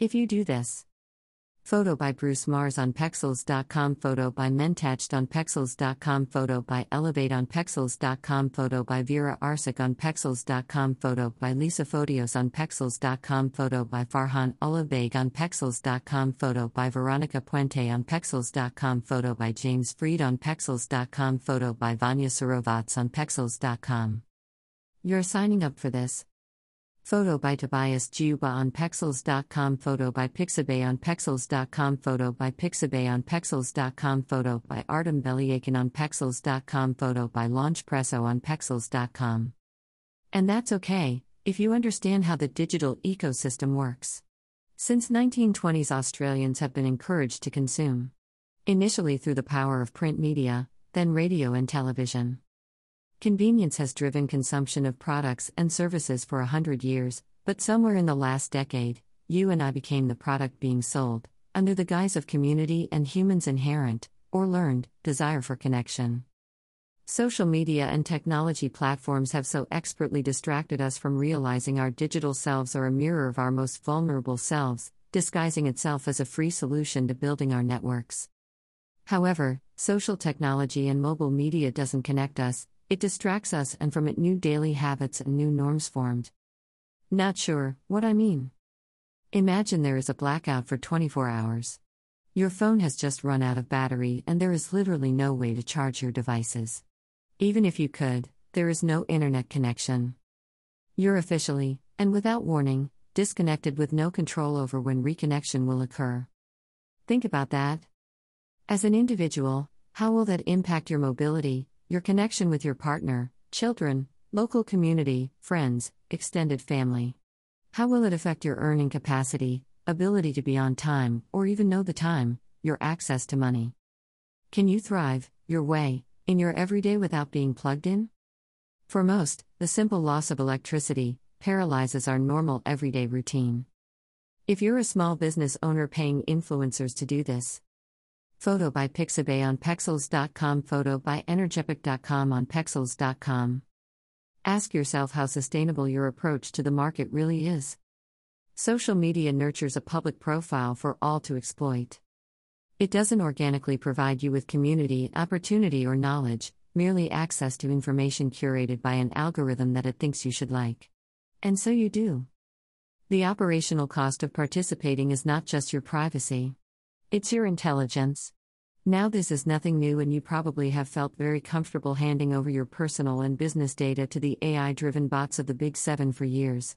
If you do this, Photo by Bruce Mars on Pexels.com. Photo by Mentached on Pexels.com. Photo by Elevate on Pexels.com. Photo by Vera Arsic on Pexels.com. Photo by Lisa Fotios on Pexels.com. Photo by Farhan Ulugh on Pexels.com. Photo by Veronica Puente on Pexels.com. Photo by James Freed on Pexels.com. Photo by Vanya Surovats on Pexels.com. You're signing up for this. Photo by Tobias Juba on Pexels.com. Photo by Pixabay on Pexels.com. Photo by Pixabay on Pexels.com. Photo by Artem Beliaikin on Pexels.com. Photo by Launchpresso on Pexels.com. And that's okay, if you understand how the digital ecosystem works. Since 1920s, Australians have been encouraged to consume. Initially through the power of print media, then radio and television. Convenience has driven consumption of products and services for a hundred years, but somewhere in the last decade, you and I became the product being sold, under the guise of community and humans' inherent, or learned, desire for connection. Social media and technology platforms have so expertly distracted us from realizing our digital selves are a mirror of our most vulnerable selves, disguising itself as a free solution to building our networks. However, social technology and mobile media doesn't connect us, it distracts us, and from it, new daily habits and new norms formed. Not sure what I mean. Imagine there is a blackout for 24 hours. Your phone has just run out of battery, and there is literally no way to charge your devices. Even if you could, there is no internet connection. You're officially, and without warning, disconnected with no control over when reconnection will occur. Think about that. As an individual, how will that impact your mobility, your connection with your partner, children, local community, friends, extended family. How will it affect your earning capacity, ability to be on time, or even know the time, your access to money? Can you thrive, your way, in your everyday without being plugged in? For most, the simple loss of electricity paralyzes our normal everyday routine. If you're a small business owner paying influencers to do this, Photo by Pixabay on Pexels.com. Photo by Energepic.com on Pexels.com. Ask yourself how sustainable your approach to the market really is. Social media nurtures a public profile for all to exploit. It doesn't organically provide you with community, opportunity, or knowledge, merely access to information curated by an algorithm that it thinks you should like. And so you do. The operational cost of participating is not just your privacy. It's your intelligence. Now, this is nothing new, and you probably have felt very comfortable handing over your personal and business data to the AI driven bots of the Big Seven for years.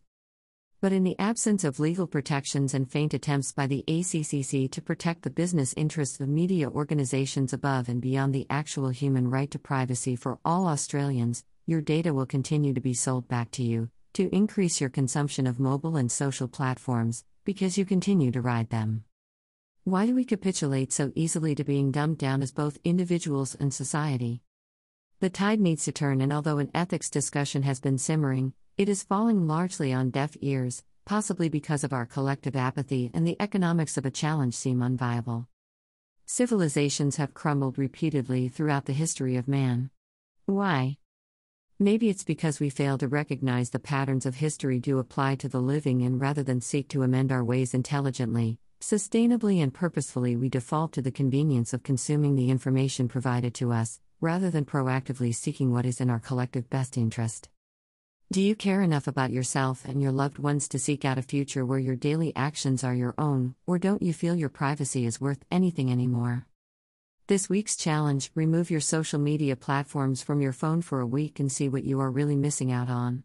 But in the absence of legal protections and faint attempts by the ACCC to protect the business interests of media organizations above and beyond the actual human right to privacy for all Australians, your data will continue to be sold back to you, to increase your consumption of mobile and social platforms, because you continue to ride them. Why do we capitulate so easily to being dumbed down as both individuals and society? The tide needs to turn, and although an ethics discussion has been simmering, it is falling largely on deaf ears, possibly because of our collective apathy and the economics of a challenge seem unviable. Civilizations have crumbled repeatedly throughout the history of man. Why? Maybe it's because we fail to recognize the patterns of history do apply to the living, and rather than seek to amend our ways intelligently, Sustainably and purposefully, we default to the convenience of consuming the information provided to us, rather than proactively seeking what is in our collective best interest. Do you care enough about yourself and your loved ones to seek out a future where your daily actions are your own, or don't you feel your privacy is worth anything anymore? This week's challenge remove your social media platforms from your phone for a week and see what you are really missing out on.